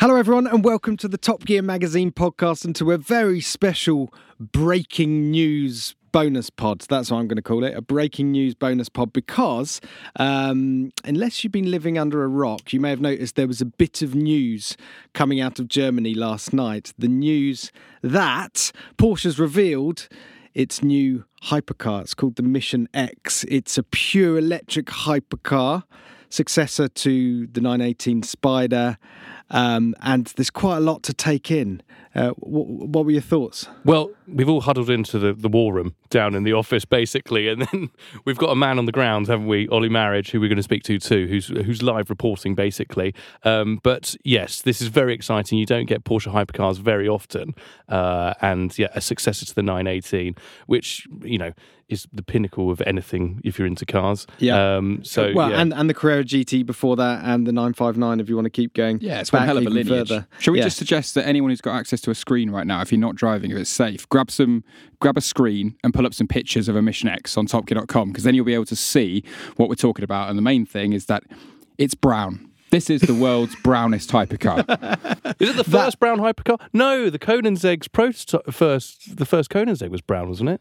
Hello, everyone, and welcome to the Top Gear Magazine podcast and to a very special breaking news bonus pod. That's what I'm going to call it a breaking news bonus pod because, um, unless you've been living under a rock, you may have noticed there was a bit of news coming out of Germany last night. The news that Porsche's revealed its new hypercar. It's called the Mission X. It's a pure electric hypercar, successor to the 918 Spyder. Um, and there's quite a lot to take in. Uh, what, what were your thoughts? Well, we've all huddled into the, the war room down in the office, basically, and then we've got a man on the ground, haven't we, Ollie Marriage, who we're going to speak to too, who's who's live reporting, basically. Um, but yes, this is very exciting. You don't get Porsche hypercars very often, uh, and yeah, a successor to the 918, which you know is the pinnacle of anything if you're into cars. Yeah. Um, so well, yeah. and, and the Carrera GT before that, and the 959 if you want to keep going. Yeah, it's one hell of a lineage. further. Shall we Yeah. just suggest that anyone who's got access to a screen right now, if you're not driving, if it's safe, grab some, grab a screen and pull up some pictures of a Mission X on TopGear.com because then you'll be able to see what we're talking about. And the main thing is that it's brown. This is the world's brownest hypercar. is it the first brown hypercar? No, the Koenigsegg's prototype first. The first Koenigsegg was brown, wasn't it?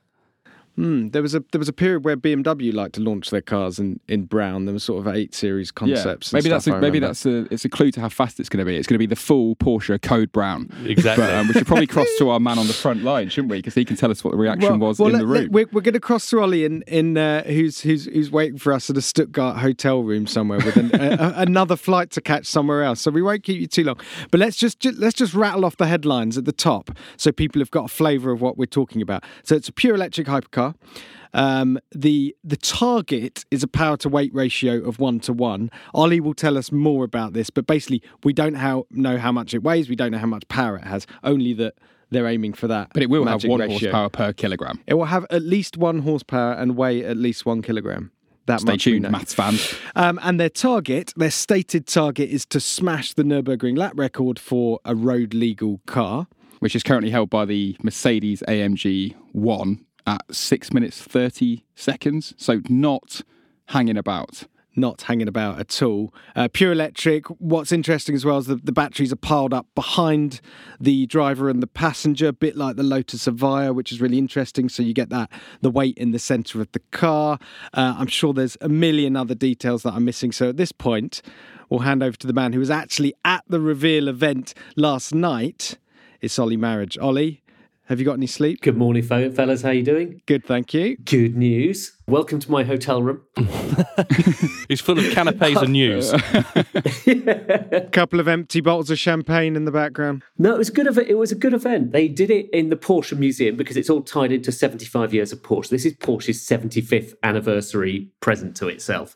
Hmm, there was a there was a period where BMW liked to launch their cars in, in brown. There was sort of eight series concepts. and maybe that's stuff, a, I maybe that's a it's a clue to how fast it's going to be. It's going to be the full Porsche code brown. Exactly. But um, we should probably cross to our man on the front line, shouldn't we? Because he can tell us what the reaction was in let- the let- room. we're, we're going to cross to Ollie in in uh, who's who's who's waiting for us at a Stuttgart hotel room somewhere with an, a, a- another flight to catch somewhere else. So we won't keep you too long. But let's just, ju- let's just rattle off the headlines at the top so people have got a flavour of what we're talking about. So it's a pure electric hypercar. Um, the the target is a power to weight ratio of one to one. Ollie will tell us more about this, but basically we don't how, know how much it weighs. We don't know how much power it has. Only that they're aiming for that. but it will have one ratio. horsepower per kilogram. It will have at least one horsepower and weigh at least one kilogram. That Stay much tuned, know. maths fans. Um, and their target, their stated target, is to smash the Nurburgring lap record for a road legal car. which is currently held by the Mercedes AMG 1 at 6 minutes 30 seconds. So not hanging about. Not hanging about at all. Uh, pure electric. What's interesting as well is that the batteries are piled up behind the driver and the passenger, a bit like the Lotus Evija, which is really interesting. So you get that the weight in the centre of the car. Uh, I'm sure there's a million other details that I'm missing. So at this point, we'll hand over to the man who was actually at the reveal event last night. It's Ollie Marriage. Ollie, have you got any sleep? Good morning, fellas. How you doing? Good, thank you. Good news. Welcome to my hotel room. it's full of canapes and news. A couple of empty bottles of champagne in the background. No, it was a good. Ev- it was a good event. They did it in the Porsche Museum because it's all tied into 75 years of Porsche. This is Porsche's 75th anniversary present to itself.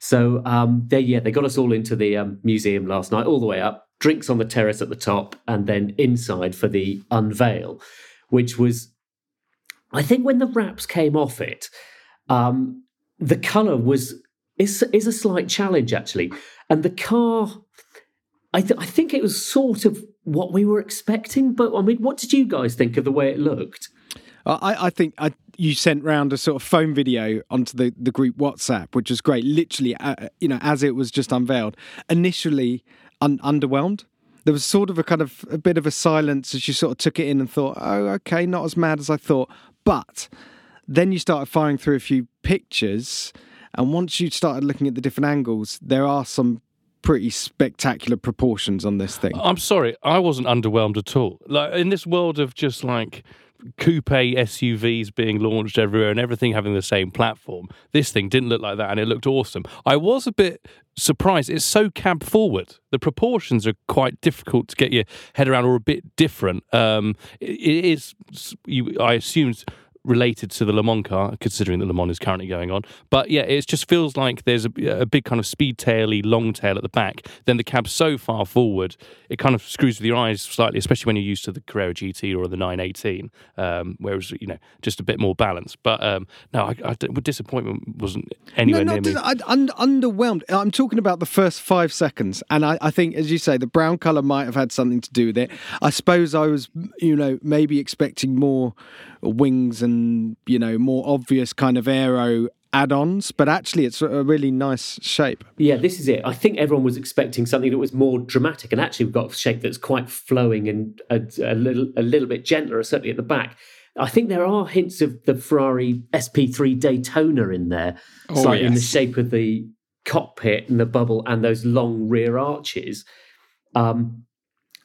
So um, they yeah they got us all into the um, museum last night, all the way up. Drinks on the terrace at the top, and then inside for the unveil, which was, I think, when the wraps came off it, um, the color was is is a slight challenge actually, and the car. I, th- I think it was sort of what we were expecting, but I mean, what did you guys think of the way it looked? I, I think I, you sent round a sort of phone video onto the, the group WhatsApp, which was great. Literally, uh, you know, as it was just unveiled. Initially, un- underwhelmed. There was sort of a kind of a bit of a silence as you sort of took it in and thought, "Oh, okay, not as mad as I thought." But then you started firing through a few pictures, and once you started looking at the different angles, there are some pretty spectacular proportions on this thing. I'm sorry, I wasn't underwhelmed at all. Like in this world of just like coupe SUVs being launched everywhere and everything having the same platform, this thing didn't look like that and it looked awesome. I was a bit surprised. It's so cab forward. The proportions are quite difficult to get your head around or a bit different. Um, it, it is, you, I assumed related to the Le Mans car, considering that Le Mans is currently going on. But yeah, it just feels like there's a, a big kind of speed taily long tail at the back. Then the cab's so far forward, it kind of screws with your eyes slightly, especially when you're used to the Carrera GT or the 918, um, whereas you know just a bit more balance. But um, no, I, I, disappointment wasn't anywhere no, near me. I, un, underwhelmed. I'm talking about the first five seconds, and I, I think, as you say, the brown color might have had something to do with it. I suppose I was, you know, maybe expecting more wings and you know more obvious kind of aero add-ons, but actually it's a really nice shape. Yeah, this is it. I think everyone was expecting something that was more dramatic, and actually we've got a shape that's quite flowing and a, a little a little bit gentler, certainly at the back. I think there are hints of the Ferrari SP3 Daytona in there, Oh, slightly in the shape of the cockpit and the bubble and those long rear arches. Um,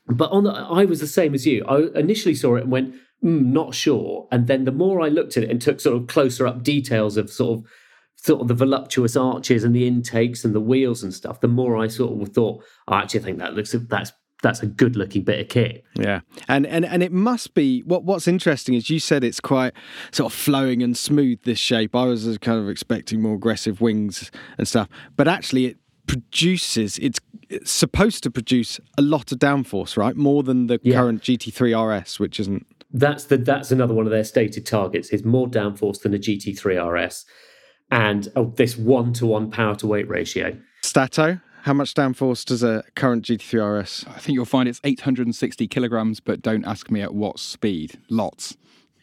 but on the, I was the same as you. I initially saw it and went, mm, not sure. And then the more I looked at it and took sort of closer up details of sort of sort of the voluptuous arches and the intakes and the wheels and stuff, the more I sort of thought, I actually think that looks that's that's a good looking bit of kit. Yeah, and and and it must be what what's interesting is you said it's quite sort of flowing and smooth. This shape, I was kind of expecting more aggressive wings and stuff, but actually it produces. It's, it's supposed to produce a lot of downforce, right? More than the Yeah. current GT3 RS, which isn't. That's the that's another one of their stated targets is more downforce than a GT3 RS, and oh, this one to one power to weight ratio. Stato, how much downforce does a current GT3 RS? I think you'll find it's 860 kilograms, but don't ask me at what speed. Lots.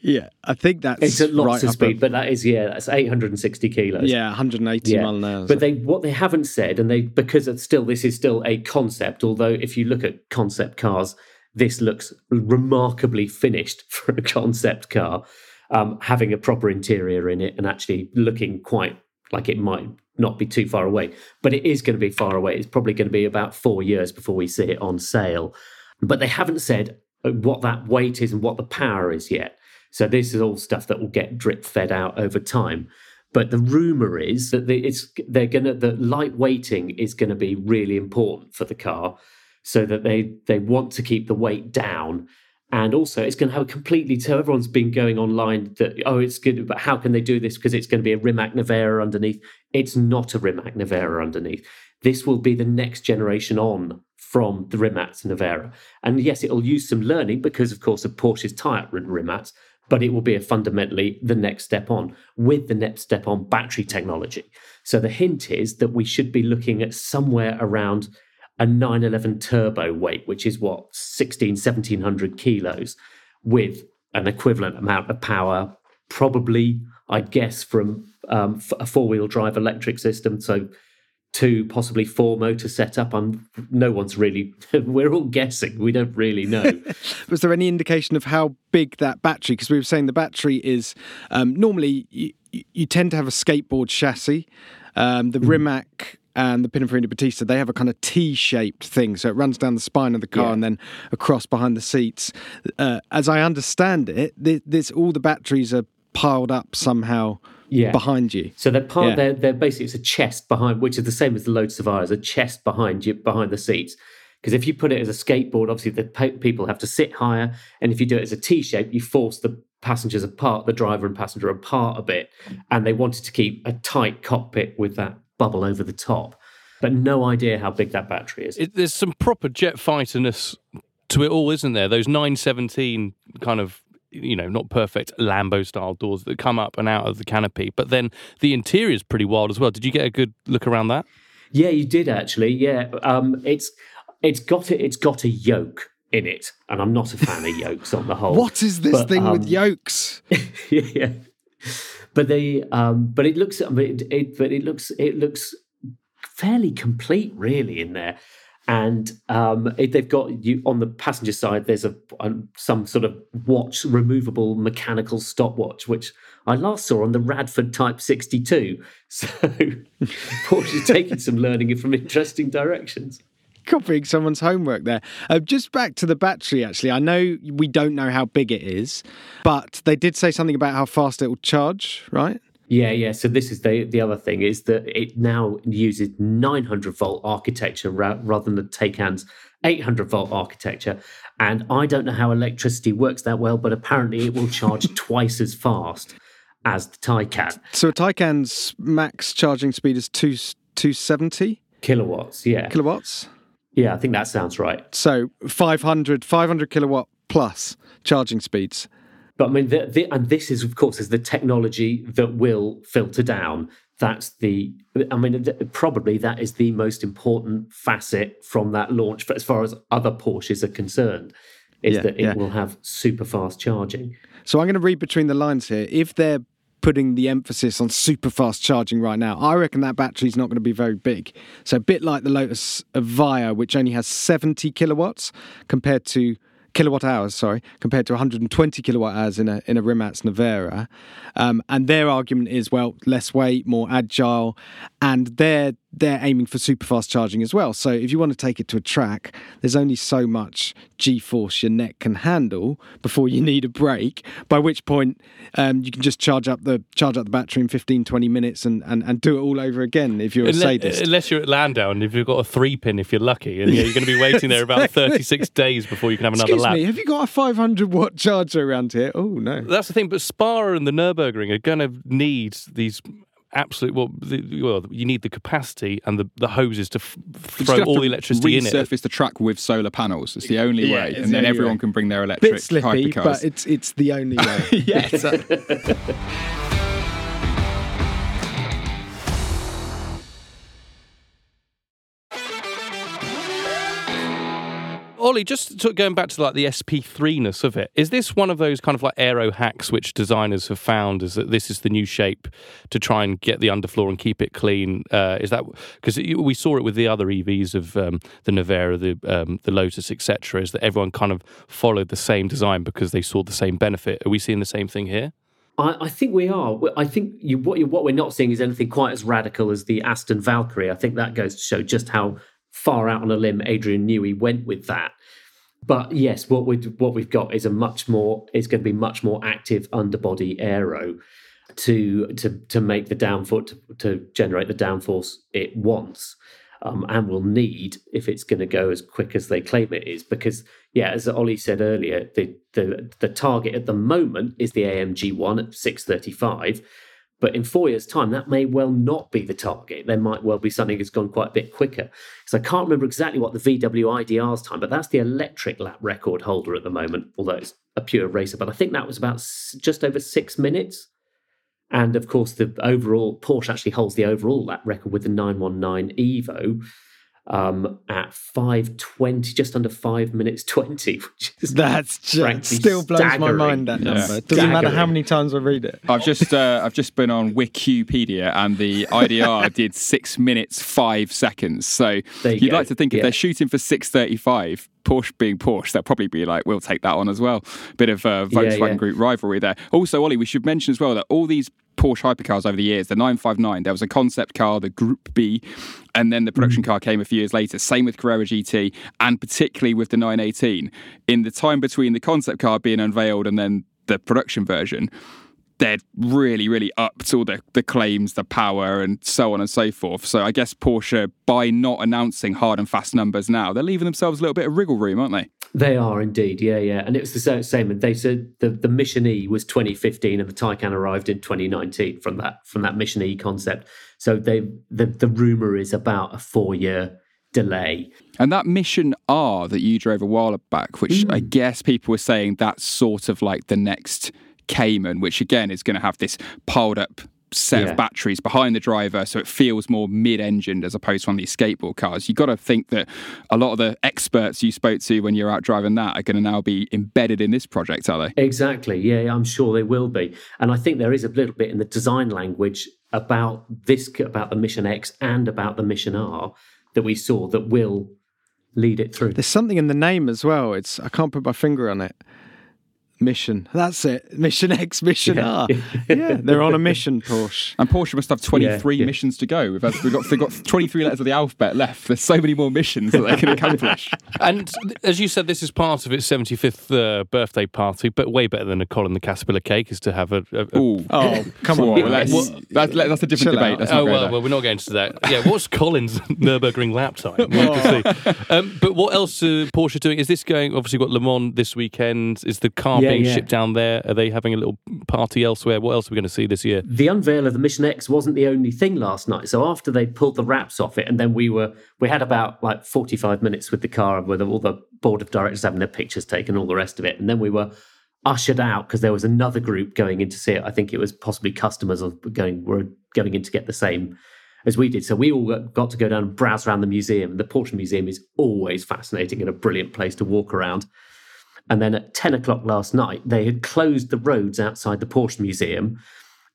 Yeah, I think that's It's at lots right of speed, at- but that is yeah, that's 860 kilos. yeah, 180 mile an hour. But they what they haven't said, and they because it's still this is still a concept. Although if you look at concept cars, this looks remarkably finished for a concept car, um, having a proper interior in it and actually looking quite like it might not be too far away. But it is going to be far away. It's probably going to be about four years before we see it on sale. But they haven't said uh, what that weight is and what the power is yet. So this is all stuff that will get drip fed out over time. But the rumor is that it's they're gonna the light weighting is going to be really important for the car, so that they they want to keep the weight down, and also it's going to have a completely. So everyone's been going online that oh it's good, but how can they do this? Because it's going to be a Rimac Nevera underneath. It's not a Rimac Nevera underneath. This will be the next generation on from the Rimac Nevera, and yes, it'll use some learning because of course of Porsche's tie-up Rimac, but it will be a fundamentally the next step on with the next step on battery technology. So the hint is that we should be looking at somewhere around a 911 turbo weight, which is what 16, 1700 kilos, with an equivalent amount of power, probably, I'd guess, from um, a four wheel drive electric system. So two, possibly four motor setup. I'm no one's really. We're all guessing. We don't really know. Was there any indication of how big that battery? Because we were saying the battery is um, normally you, you tend to have a skateboard chassis. Um, the Rimac and the Pininfarina Battista they have a kind of T-shaped thing, so it runs down the spine of the car Yeah. and then across behind the seats. Uh, as I understand it, this, all the batteries are piled up somehow Yeah. behind you. So they're part. Yeah. They're, they're basically it's a chest behind, which is the same as the Lotus is a chest behind you behind the seats. Because if you put it as a skateboard, obviously the pe- people have to sit higher, and if you do it as a T shape, you force the passengers apart, the driver and passenger apart a bit, and they wanted to keep a tight cockpit with that bubble over the top. But no idea how big that battery is. It, there's some proper jet fighterness to it all, isn't there? Those 917 kind of, you know, not perfect Lambo style doors that come up and out of the canopy. But then the interior is pretty wild as well. Did you get a good look around that? Yeah, you did actually. Yeah, um, it's it's got it. It's got a yoke in it, and I'm not a fan of yokes on the whole. What is this But, thing with um, yokes? yeah. But they, um, but it looks, I it, it, but it looks, it looks fairly complete, really, in there. And um, it, they've got you on the passenger side. There's a, a some sort of watch, removable mechanical stopwatch, which I last saw on the Radford Type 62. So Porsche's taking some learning from interesting directions. copying someone's homework there. Uh, just back to the battery, actually. I know we don't know how big it is, but they did say something about how fast it will charge, right? Yeah, yeah. So this is the the other thing is that it now uses 900 volt architecture ra- rather than the Taycan's 800 volt architecture. And I don't know how electricity works that well, but apparently it will charge twice as fast as the Taycan So a Taycan's max charging speed is two, 270 kilowatts. Yeah, kilowatts. Yeah. I think that sounds right. So 500, 500 kilowatt plus charging speeds. But I mean, the, the, and this is, of course, is the technology that will filter down. That's the, I mean, probably that is the most important facet from that launch, for, as far as other Porsches are concerned, is Yeah, that it yeah. will have super fast charging. So I'm going to read between the lines here. If they're putting the emphasis on super fast charging right now. I reckon that battery's not going to be very big. So a bit like the Lotus Evija, which only has 70 kilowatts compared to kilowatt hours, sorry, compared to 120 kilowatt hours in a in a Rimac Nevera. Um, and their argument is well, less weight, more agile, and they're they're aiming for super fast charging as well. So if you want to take it to a track, there's only so much G-force your neck can handle before you need a break. By which point um, you can just charge up the charge up the battery in 15, 20 minutes and, and, and do it all over again if you're a Unless, sadist. unless you're at Landau and if you've got a three pin, if you're lucky, and yeah, you're going to be waiting there about 36 days before you can have another Excuse lap. me, have you got a 500 watt charger around here? Oh no. That's the thing, but Spa and the Nurburgring are going to need these absolute well, the, well, you need the capacity and the, the hoses to f- throw all to the electricity in it. resurface the track with solar panels. It's the only Yeah, way, and the then everyone way. can bring their electric Bit slippy, hypercars. but it's it's the only way. yeah, Ollie, just going back to like the SP3ness of it, is this one of those kind of like aero hacks which designers have found? Is that this is the new shape to try and get the underfloor and keep it clean? Uh, is that because we saw it with the other EVs of um, the Nevera, the um, the Lotus, etc. Is that everyone kind of followed the same design because they saw the same benefit? Are we seeing the same thing here? I, I think we are. I think you, what, you, what we're not seeing is anything quite as radical as the Aston Valkyrie. I think that goes to show just how far out on a limb Adrian Newey went with that. But yes, what we what we've got is a much more is going to be much more active underbody aero to to to make the downfoot to, to generate the downforce it wants. Um, and will need if it's going to go as quick as they claim it is. Because, yeah, as Ollie said earlier, the the, the target at the moment is the AMG one at 635. But in four years' time, that may well not be the target. There might well be something that's gone quite a bit quicker. So I can't remember exactly what the VW IDR's time, but that's the electric lap record holder at the moment, although it's a pure racer. But I think that was about just over six minutes. And of course, the overall Porsche actually holds the overall lap record with the 919 Evo um, at 520, just under five minutes 20, which is That's just frankly still blows my mind. That Yeah. number. It doesn't matter how many times I read it. I've just uh, I've just been on Wikipedia and the IDR did six minutes five seconds. So There you you'd go. like to think if Yeah. they're shooting for six thirty five, Porsche being Porsche, they'll probably be like, we'll take that on as well. Bit of uh, Volkswagen yeah. Group rivalry there. Also, Ollie, we should mention as well that all these Porsche hypercars over the years, the 959, there was a concept car, the Group B, and then the production mm. car came a few years later. Same with Carrera GT, and particularly with the 918. In the time between the concept car being unveiled and then the production version, they're really, really upped all the, the claims, the power, and so on and so forth. So I guess Porsche, by not announcing hard and fast numbers now, they're leaving themselves a little bit of wriggle room, aren't they? They are indeed, yeah, yeah. And it was the same. And they said the, the Mission E was 2015, and the Taycan arrived in 2019 from that from that Mission E concept. So they the the rumor is about a four year delay. And that Mission R that you drove a while back, which mm. I guess people were saying that's sort of like the next Cayman, which again is going to have this piled up set Yeah. of batteries behind the driver, so it feels more mid-engined as opposed to one of these skateboard cars. You've got to think that a lot of the experts you spoke to when you're out driving that are going to now be embedded in this project, are they? Exactly. Yeah, I'm sure they will be. And I think there is a little bit in the design language about this, about the Mission X and about the Mission R that we saw that will lead it through. There's something in the name as well. It's I can't put my finger on it. Mission. That's it. Mission X, Mission Yeah. R. Yeah, they're on a mission, Porsche. And Porsche must have 23 Yeah, yeah. missions to go. We've, had, we've, got, they've got 23 letters of the alphabet left. There's so many more missions that they can accomplish. And as you said, this is part of its 75th uh, birthday party, but way better than a Colin the Caterpillar cake is to have a. a, a Ooh. Oh, come on. well, that's, What- that's, that's a different Chill debate. out. Oh well, well, we're not going into that. Yeah, what's Colin's Nurburgring lap time? We'll have see. Um, but what else are Porsche doing? Is this going? Obviously, got Le Mans this weekend. Is the car Yeah, being yeah. shipped down there? Are they having a little party elsewhere? What else are we going to see this year? the unveil of the Mission X wasn't the only thing last night. So after they pulled the wraps off it, and then we were we had about like forty five minutes with the car with all the board of directors having their pictures taken, all the rest of it, and then we were ushered out because there was another group going in to see it. I think it was possibly customers of going were going in to get the same as we did. So we all got- to go down and browse around the museum. The Porsche Museum is always fascinating and a brilliant place to walk around. And then at 10 o'clock last night, they had closed the roads outside the Porsche Museum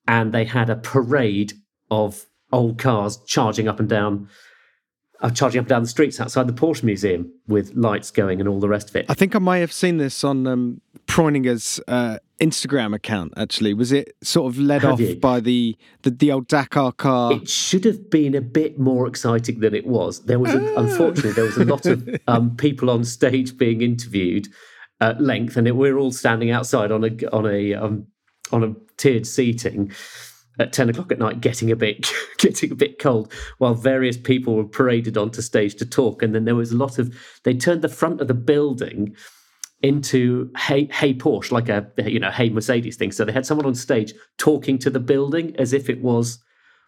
and they had a parade of old cars charging up and down. Uh, charging up and down the streets outside the Porsche Museum with lights going and all the rest of it. I think I may have seen this on um, Preuninger's uh, Instagram account. Actually, was it sort of led Have off you? by the, the the old Dakar car? It should have been a bit more exciting than it was. There was, a, unfortunately, there was a lot of um, people on stage being interviewed at length, and it, we're all standing outside on a on a um, on a tiered seating at ten o'clock at night, getting a bit getting a bit cold, while various people were paraded onto stage to talk. And then there was a lot of they turned the front of the building into hey hey Porsche, like a you know hey Mercedes thing. So they had someone on stage talking to the building as if it was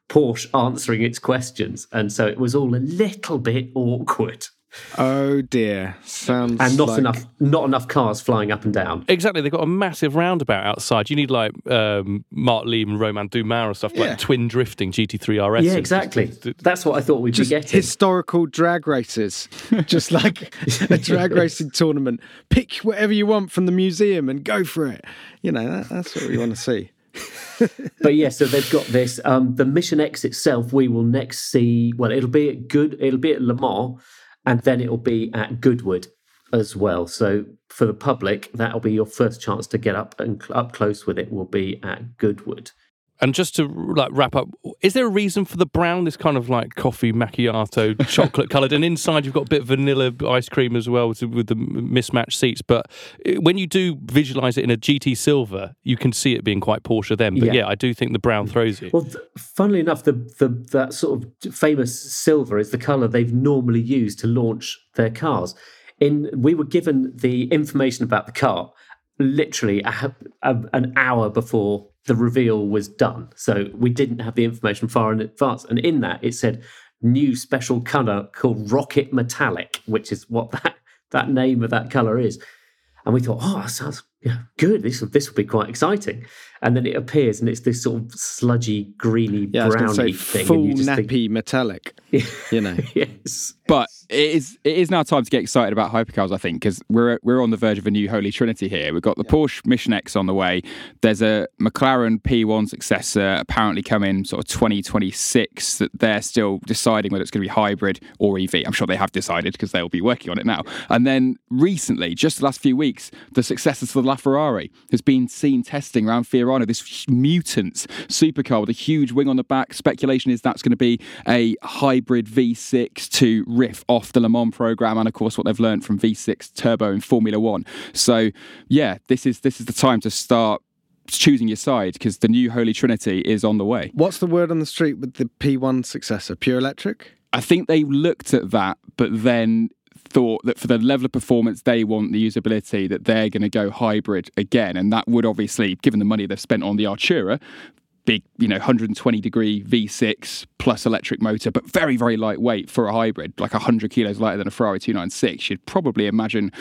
Porsche answering its questions, and so it was all a little bit awkward, oh dear, sounds and not like- enough not enough cars flying up and down. Exactly, they've got a massive roundabout outside. You need like um, Marc Lieb and Romain Dumas or stuff Yeah. like twin drifting GT3 RS. Yeah, and exactly. just- That's what I thought we'd Just be getting. historical drag races, just like a drag racing tournament. Pick whatever you want from the museum and go for it. You know, that, that's what we want to see. but yeah, so they've got this. Um, the Mission X itself, we will next see. Well, it'll be at Good. It'll be at Le Mans, and then it'll be at Goodwood as well. So for the public, that'll be your first chance to get up and cl- up close with it. Will be at Goodwood. And just to like wrap up, is there a reason for the brown? This kind of like coffee macchiato, chocolate coloured, and inside you've got a bit of vanilla ice cream as well with, with the mismatched seats. But uh, when you do visualise it in a GT silver, you can see it being quite Porsche then. But Yeah. yeah, I do think the brown throws you. Well, th- funnily enough, the, the that sort of famous silver is the color they've normally used to launch their cars. In we were given the information about the car literally a, a, an hour before the reveal was done, so we didn't have the information far in advance. And in that, it said new special color called Rocket Metallic, which is what that that name of that color is. And we thought, oh, that sounds good. This this will be quite exciting. And then it appears, and it's this sort of sludgy, greeny, Yeah, browny thing. full and you just nappy metallic. think, You know, yes. But it is it is now time to get excited about hypercars, I think, because we're we're on the verge of a new holy trinity here. We've got the Porsche Mission X on the way. There's a McLaren P1 successor apparently coming sort of 2026 that they're still deciding whether it's going to be hybrid or EV. I'm sure they have decided because they'll be working on it now. And then recently, just the last few weeks, the successor to the LaFerrari has been seen testing around Fiorano, this mutant supercar with a huge wing on the back. Speculation is that's going to be a hybrid V6 to riff off the Le Mans program, and of course what they've learned from V6 turbo in Formula One. So yeah, this is this is the time to start choosing your side because the new Holy Trinity is on the way. what's the word on the street with the P1 successor? Pure electric? I think they looked at that, but then thought that for the level of performance they want, the usability, that they're going to go hybrid again. And that would obviously, given the money they've spent on the Artura, big, you know, 120 degree V6 plus electric motor, but very, very lightweight for a hybrid, like 100 kilos lighter than a Ferrari 296. You'd probably imagine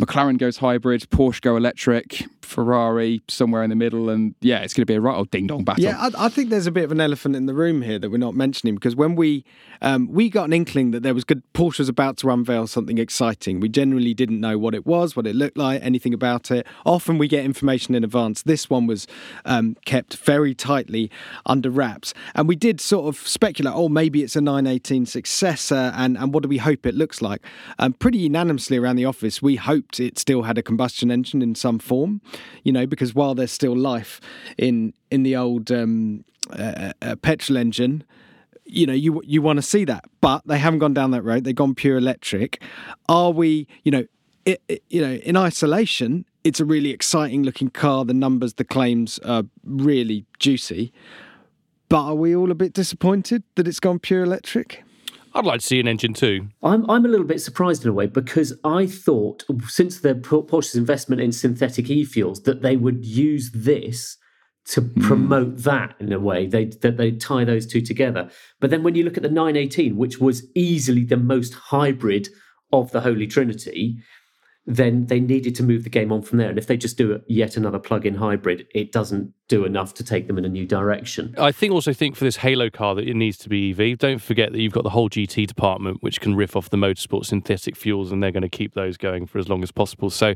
McLaren goes hybrid, Porsche go electric, Ferrari somewhere in the middle, and yeah, it's going to be a right old ding dong battle. Yeah, I, I think there's a bit of an elephant in the room here that we're not mentioning because when we um, we got an inkling that there was good Porsche was about to unveil something exciting. We generally didn't know what it was, what it looked like, anything about it. Often we get information in advance. This one was um, kept very tightly under wraps, and we did sort of speculate. Oh, maybe it's a 918 successor, and and what do we hope it looks like? Um, pretty unanimously around the office, we hoped it still had a combustion engine in some form. You know, because while there's still life in in the old um, uh, uh, petrol engine, you know you you want to see that, but they haven't gone down that road. They've gone pure electric. Are we? You know, it, it- you know, in isolation, it's a really exciting looking car. The numbers, the claims are really juicy. But are we all a bit disappointed that it's gone pure electric? I'd like to see an engine too. I'm I'm a little bit surprised in a way because I thought since the Porsche's investment in synthetic e-fuels that they would use this to hmm. promote that in a way they that they tie those two together. But then when you look at the 918, which was easily the most hybrid of the Holy Trinity, then they needed to move the game on from there. And if they just do yet another plug-in hybrid, it doesn't do enough to take them in a new direction. I think also think for this Halo car that it needs to be EV. Don't forget that you've got the whole GT department, which can riff off the motorsport synthetic fuels, and they're going to keep those going for as long as possible. So,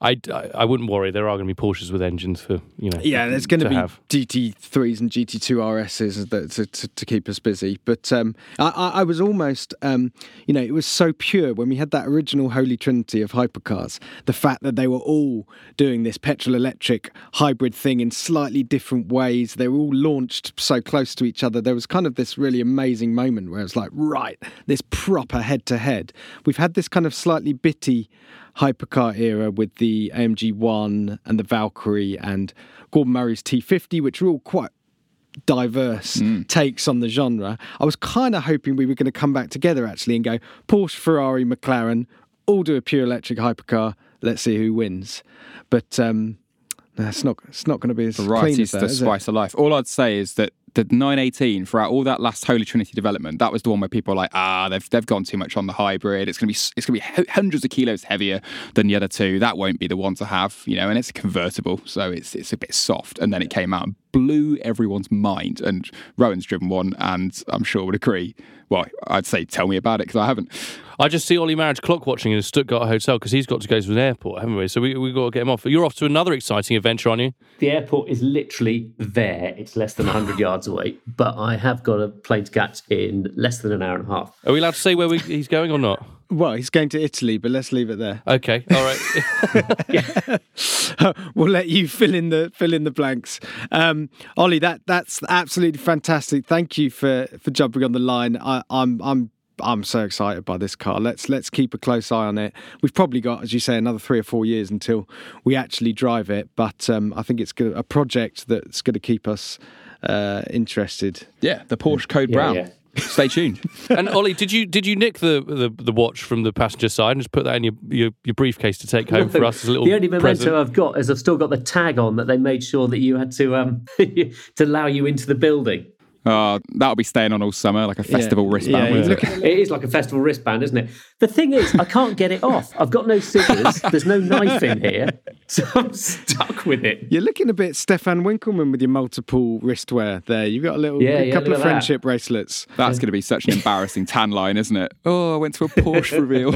I, I, I wouldn't worry. There are going to be Porsches with engines for you know. Yeah, there's going to be have. GT3s and GT2 RSs that, to, to, to keep us busy. But um, I, I, I was almost, um, you know, it was so pure when we had that original Holy Trinity of hypercars. The fact that they were all doing this petrol electric hybrid thing in slightly different ways. They were all launched so close to each other. There was kind of this really amazing moment where it's like, right, this proper head to head. We've had this kind of slightly bitty hypercar era with the AMG 1 and the Valkyrie and Gordon Murray's T50, which are all quite diverse takes on the genre. I was kind of hoping we were going to come back together actually and go Porsche, Ferrari, McLaren, all do a pure electric hypercar. Let's see who wins. But um, no, it's not. It's not going to be as clean Variety's that, the it? spice of life. All I'd say is that the 918 throughout all that last Holy Trinity development, that was the one where people were like, ah, they've they've gone too much on the hybrid. It's gonna be it's gonna be hundreds of kilos heavier than the other two. That won't be the one to have, you know. And it's a convertible, so it's it's a bit soft. And then it came out and blew everyone's mind. And Rowan's driven one, and I'm sure would agree. Well, I'd say tell me about it because I haven't. I just see Ollie Marriage clock watching in a Stuttgart hotel because he's got to go to an airport, haven't we? So we we got to get him off. You're off to another exciting adventure, aren't you? The airport is literally there. It's less than 100 yards away, but I have got a plane to catch in less than an hour and a half. Are we allowed to say where we, he's going or not? Well, he's going to Italy, but let's leave it there. Okay, all right. we'll let you fill in the fill in the blanks. Um, Ollie, that that's absolutely fantastic. Thank you for for jumping on the line. I, I'm I'm I'm so excited by this car. Let's let's keep a close eye on it. We've probably got, as you say, another three or four years until we actually drive it. But um, I think it's go- a project that's going to keep us uh, interested. Yeah, the Porsche Code Yeah, Brown. yeah. Stay tuned. and Ollie, did you did you nick the, the, the watch from the passenger side and just put that in your, your, your briefcase to take home for us as a little the only memento present? I've got is I've still got the tag on that they made sure that you had to um to allow you into the building. Uh, that'll be staying on all summer, like a festival wristband. Yeah, won't yeah. it? It is like a festival wristband, isn't it? The thing is, I can't get it off. I've got no scissors. There's no knife in here, so I'm stuck with it. You're looking a bit Stephan Winkelmann with your multiple wristwear there. You've got a little Yeah, a yeah, couple of at that. friendship bracelets. That's going to be such an embarrassing tan line, isn't it? Oh, I went to a Porsche reveal.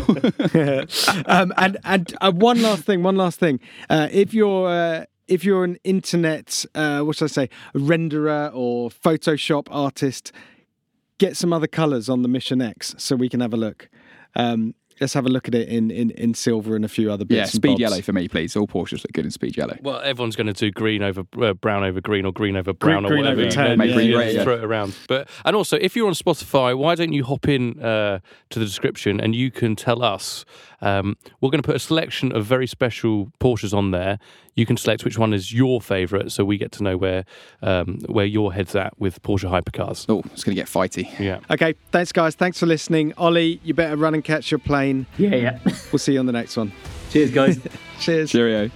um, and and uh, one last thing, one last thing. Uh, if you're uh, if you're an internet, uh, what should I say, renderer or Photoshop artist, get some other colours on the Mission X so we can have a look. Um, let's have a look at it in, in, in silver and a few other bits. yeah, speed bobs. yellow for me, please. All Porsches look good in speed yellow. Well, everyone's going to do green over uh, brown over green or green over brown or green whatever. over you tan, yeah, you yeah, just yeah. throw it around. But and also, if you're on Spotify, why don't you hop in uh, to the description and you can tell us. Um, we're going to put a selection of very special Porsches on there. You can select which one is your favourite, so we get to know where um, where your head's at with Porsche hypercars. Oh, it's going to get fighty. Yeah. Okay, thanks, guys. Thanks for listening. Ollie, you better run and catch your plane. Yeah, yeah. We'll see you on the next one. Cheers, guys. Cheers. Cheerio.